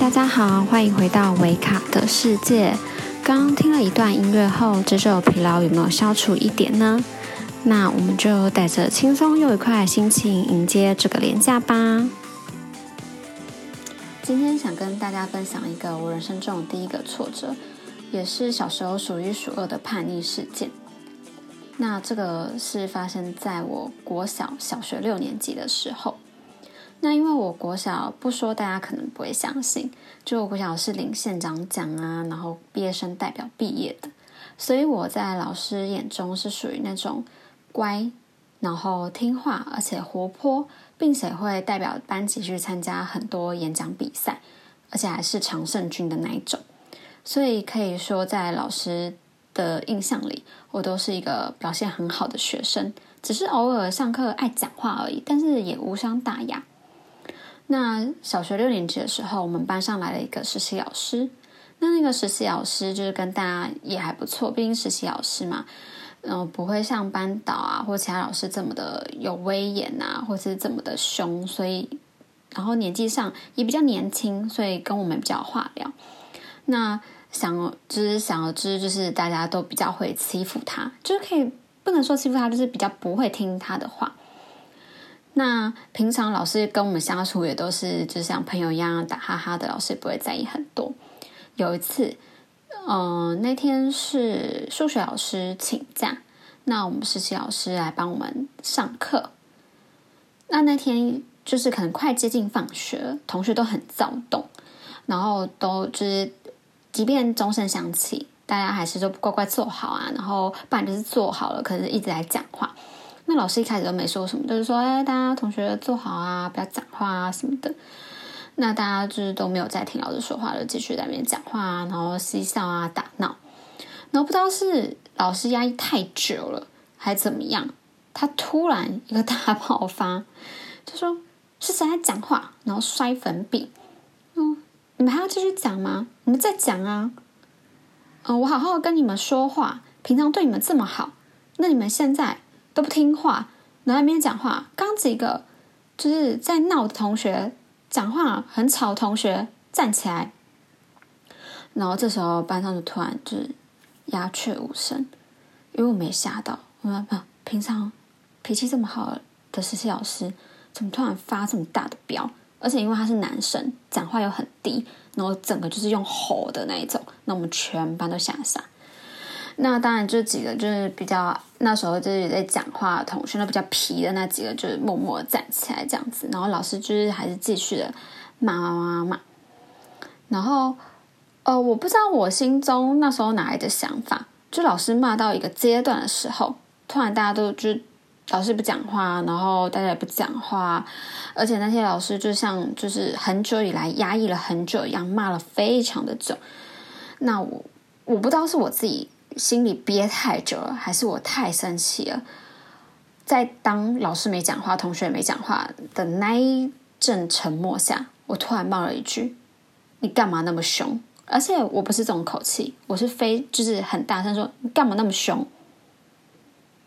大家好，欢迎回到维卡的世界。刚听了一段音乐后，这首疲劳有没有消除一点呢？那我们就带着轻松又愉快的心情迎接这个连假吧。今天想跟大家分享一个我人生中的第一个挫折，也是小时候数一数二的叛逆事件。那这个是发生在我国小小学六年级的时候。那因为我国小不说，大家可能不会相信。就我国小是领县长奖啊，然后毕业生代表毕业的，所以我在老师眼中是属于那种乖，然后听话，而且活泼，并且会代表班级去参加很多演讲比赛，而且还是常胜军的那一种。所以可以说，在老师的印象里，我都是一个表现很好的学生，只是偶尔上课爱讲话而已，但是也无伤大雅。那小学六年级的时候，我们班上来了一个实习老师。那那个实习老师就是跟大家也还不错，毕竟实习老师嘛，嗯，不会像班导啊或其他老师这么的有威严啊，或是这么的凶。所以，然后年纪上也比较年轻，所以跟我们比较话聊。那想就是想而知，就是大家都比较会欺负他，就是可以不能说欺负他，就是比较不会听他的话。那平常老师跟我们相处也都是就像朋友一样打哈哈的，老师也不会在意很多。有一次，嗯，那天是数学老师请假，那我们实习老师来帮我们上课。那那天就是可能快接近放学，同学都很躁动，然后都就是即便钟声响起，大家还是都乖乖坐好啊，然后不然就是坐好了，可是一直在讲话。那老师一开始都没说什么，就是说，哎，大家同学坐好啊，不要讲话啊什么的。那大家就是都没有在听老师说话了，继续在那边讲话啊，然后嬉笑啊，打闹。然后不知道是老师压抑太久了，还怎么样，他突然一个大爆发，就说是谁在讲话，然后摔粉笔。嗯，你们还要继续讲吗？你们再讲啊。嗯，我好好跟你们说话，平常对你们这么好，那你们现在。都不听话，然后那边讲话。刚几个就是在闹的同学讲话很吵，同学站起来。然后这时候班上就突然就是鸦雀无声，因为我没吓到。我说不，平常脾气这么好的实习老师，怎么突然发这么大的飙？而且因为他是男生，讲话又很低，然后整个就是用吼的那一种，那我们全班都吓傻。那当然，这几个就是比较那时候就是在讲话的同学，那比较皮的那几个就是默默站起来这样子，然后老师就是还是继续的骂骂骂骂。然后，呃，我不知道我心中那时候哪来的想法，就老师骂到一个阶段的时候，突然大家都就老师不讲话，然后大家也不讲话，而且那些老师就像就是很久以来压抑了很久一样，骂了非常的久。那我我不知道是我自己。心里憋太久了，还是我太生气了？在当老师没讲话、同学没讲话的那一阵沉默下，我突然冒了一句：“你干嘛那么凶？”而且我不是这种口气，我是非就是很大声说：“你干嘛那么凶？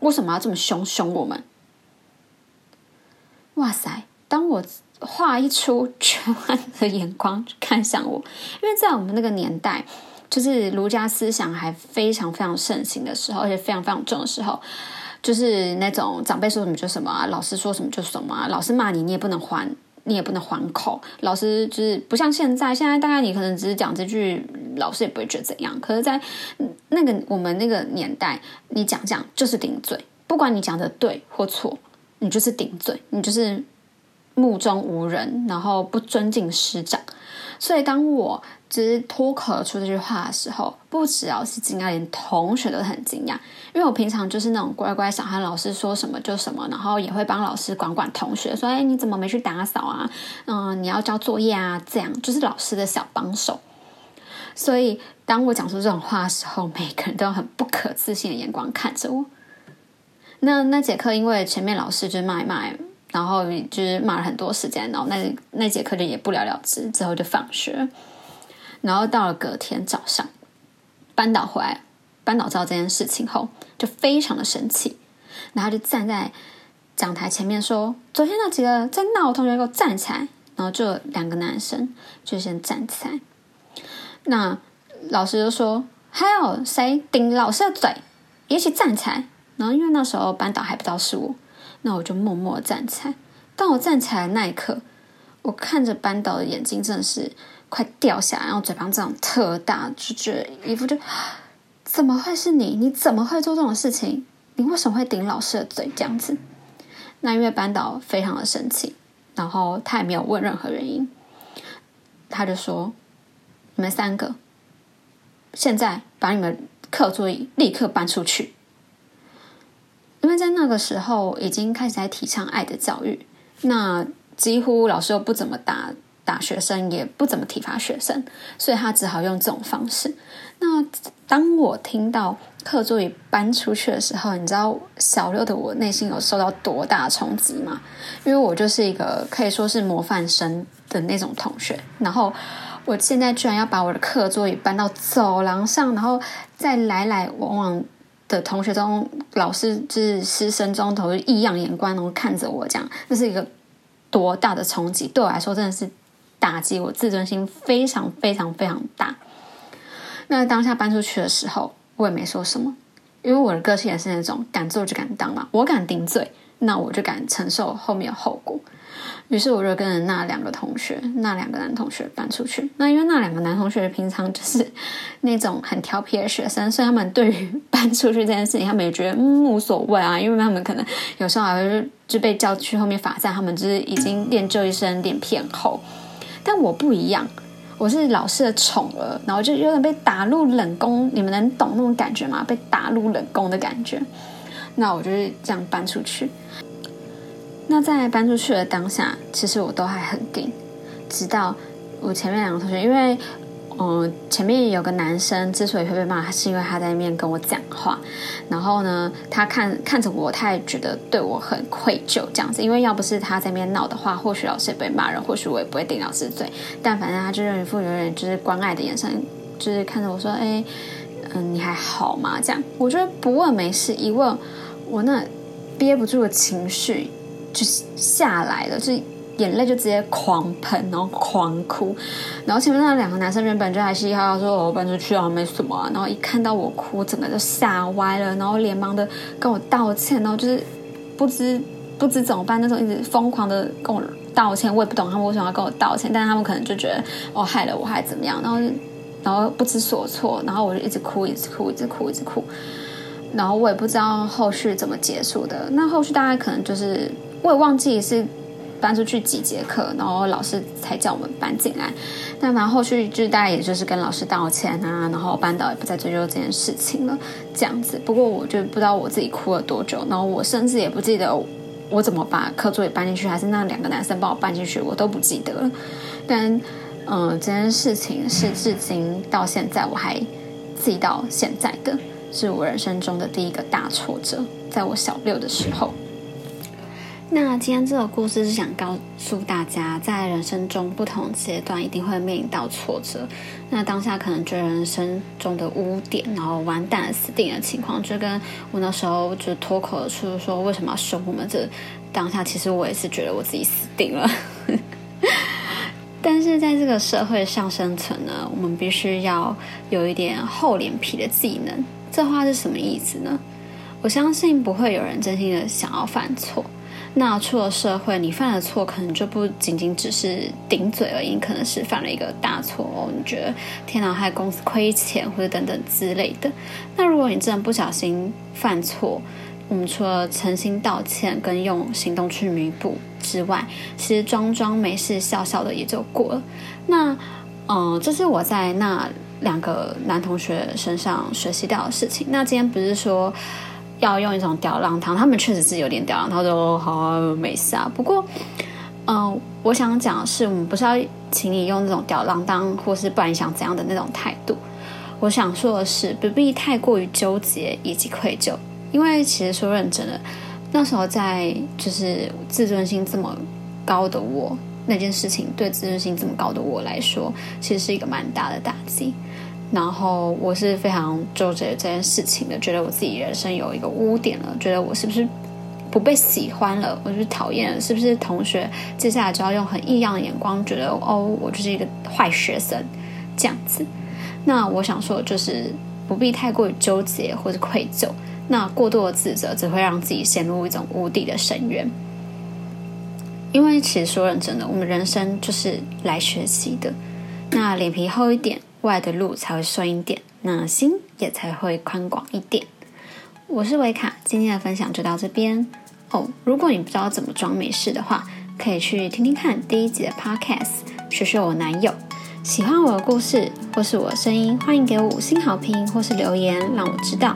为什么要这么凶凶我们？”哇塞！当我话一出，全班的眼光看向我，因为在我们那个年代。就是儒家思想还非常非常盛行的时候，而且非常非常重的时候，就是那种长辈说什么就什么啊，老师说什么就什么啊，老师骂你你也不能还，你也不能还口。老师就是不像现在，现在大概你可能只是讲这句，老师也不会觉得怎样。可是，在那个我们那个年代，你讲讲就是顶嘴，不管你讲的对或错，你就是顶嘴，你就是目中无人，然后不尊敬师长。所以当我。只是脱口而出这句话的时候，不只要是惊讶，连同学都很惊讶。因为我平常就是那种乖乖小孩，老师说什么就什么，然后也会帮老师管管同学，说：“哎，你怎么没去打扫啊？嗯，你要交作业啊？”这样就是老师的小帮手。所以当我讲出这种话的时候，每个人都很不可置信的眼光看着我。那那节课，因为前面老师就骂一骂，然后就是骂了很多时间，然后那那节课就也不了了之，之后就放学。然后到了隔天早上，班导回来，班导知道这件事情后，就非常的生气，然后就站在讲台前面说：“昨天那几个在闹的同学，给我站起来！然后就两个男生就先站起来。那老师就说：“还有谁顶老师的嘴？一起站起来。”然后因为那时候班导还不知道是我，那我就默默站起来。当我站起来的那一刻，我看着班导的眼睛真的是快掉下来，然后嘴巴这样特大，就觉得一副就怎么会是你？你怎么会做这种事情？你为什么会顶老师的嘴这样子？那因为班导非常的生气，然后他也没有问任何原因，他就说：“你们三个现在把你们课桌椅立刻搬出去。”因为在那个时候已经开始在提倡爱的教育，那几乎老师又不怎么打打学生，也不怎么体罚学生，所以他只好用这种方式。那当我听到课桌椅搬出去的时候，你知道小六的我内心有受到多大冲击吗？因为我就是一个可以说是模范生的那种同学，然后我现在居然要把我的课桌椅搬到走廊上，然后再来来往往。的同学中，老师就是师生中头异样眼光，然后看着我，这样，这是一个多大的冲击？对我来说，真的是打击我自尊心非常非常非常大。那当下搬出去的时候，我也没说什么，因为我的个性也是那种敢做就敢当嘛，我敢顶嘴，那我就敢承受后面的后果。于是我就跟着那两个同学，那两个男同学搬出去。那因为那两个男同学平常就是那种很调皮的学生，所以他们对于搬出去这件事情，他们也觉得嗯无所谓啊。因为他们可能有时候还会就被叫去后面罚站，他们就是已经练就一身脸皮厚。但我不一样，我是老师的宠儿，然后就有点被打入冷宫。你们能懂那种感觉吗？被打入冷宫的感觉。那我就是这样搬出去。那在搬出去的当下，其实我都还很顶，直到我前面两个同学，因为嗯前面有个男生之所以会被骂，是因为他在那边跟我讲话，然后呢，他看看着我，他也觉得对我很愧疚这样子，因为要不是他在那边闹的话，或许老师也被骂人，或许我也不会顶老师嘴，但反正他就用一副有点就是关爱的眼神，就是看着我说，哎，嗯，你还好吗？这样，我觉得不问没事，一问我那憋不住的情绪。就下来了，就眼泪就直接狂喷，然后狂哭，然后前面那两个男生原本就还嘻嘻哈哈说我搬出去啊没什么，然后一看到我哭，整个就吓歪了，然后连忙的跟我道歉，然后就是不知不知怎么办那种，一直疯狂的跟我道歉，我也不懂他们为什么要跟我道歉，但是他们可能就觉得哦害了我还怎么样，然后然后不知所措，然后我就一直哭，一直哭，一直哭，一直哭，然后我也不知道后续怎么结束的，那后续大概可能就是。我也忘记是搬出去几节课，然后老师才叫我们搬进来。但反正后续就大概也就是跟老师道歉啊，然后班导也不再追究这件事情了，这样子。不过我就不知道我自己哭了多久，然后我甚至也不记得我怎么把课桌也搬进去，还是那两个男生帮我搬进去，我都不记得了。但嗯，这件事情是至今到现在我还记到现在的，是我人生中的第一个大挫折，在我小六的时候。那今天这个故事是想告诉大家，在人生中不同阶段一定会面临到挫折。那当下可能觉得人生中的污点，然后完蛋、死定的情况，就跟我那时候就脱口而出说为什么要凶我们？这当下其实我也是觉得我自己死定了。但是在这个社会上生存呢，我们必须要有一点厚脸皮的技能。这话是什么意思呢？我相信不会有人真心的想要犯错。那出了社会，你犯的错可能就不仅仅只是顶嘴而已，可能是犯了一个大错哦。你觉得天哪，害公司亏钱或者等等之类的。那如果你真的不小心犯错，我们除了诚心道歉跟用行动去弥补之外，其实装装没事、笑笑的也就过了。那嗯，这是我在那两个男同学身上学习到的事情。那今天不是说。要用一种吊浪汤，他们确实是有点吊浪，他说好没事啊。不过，嗯，我想讲的是，我们不是要请你用那种吊浪当，或是不然想怎样的那种态度。我想说的是，不必太过于纠结以及愧疚，因为其实说认真的，那时候在就是自尊心这么高的我，那件事情对自尊心这么高的我来说，其实是一个蛮大的打击。然后我是非常纠结这件事情的，觉得我自己人生有一个污点了，觉得我是不是不被喜欢了，我就讨厌了，是不是同学接下来就要用很异样的眼光，觉得哦，我就是一个坏学生这样子？那我想说，就是不必太过于纠结或者愧疚。那过度的自责只会让自己陷入一种无底的深渊。因为其实说认真的，我们人生就是来学习的。那脸皮厚一点，外的路才会顺一点，那心也才会宽广一点。我是维卡，今天的分享就到这边哦。如果你不知道怎么装没事的话，可以去听听看第一集的 Podcast，学学我男友。喜欢我的故事或是我的声音，欢迎给我五星好评或是留言让我知道，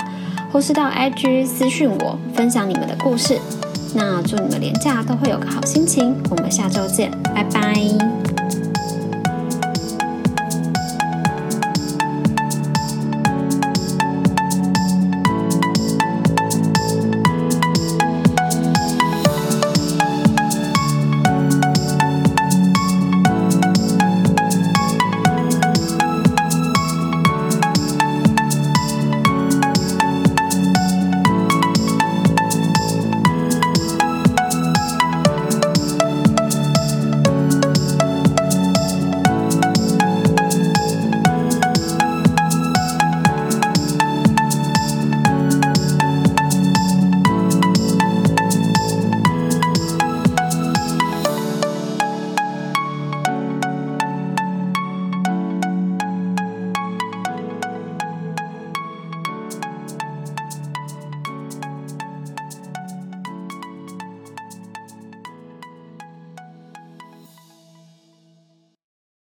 或是到 IG 私讯我分享你们的故事。那祝你们连假都会有个好心情，我们下周见，拜拜。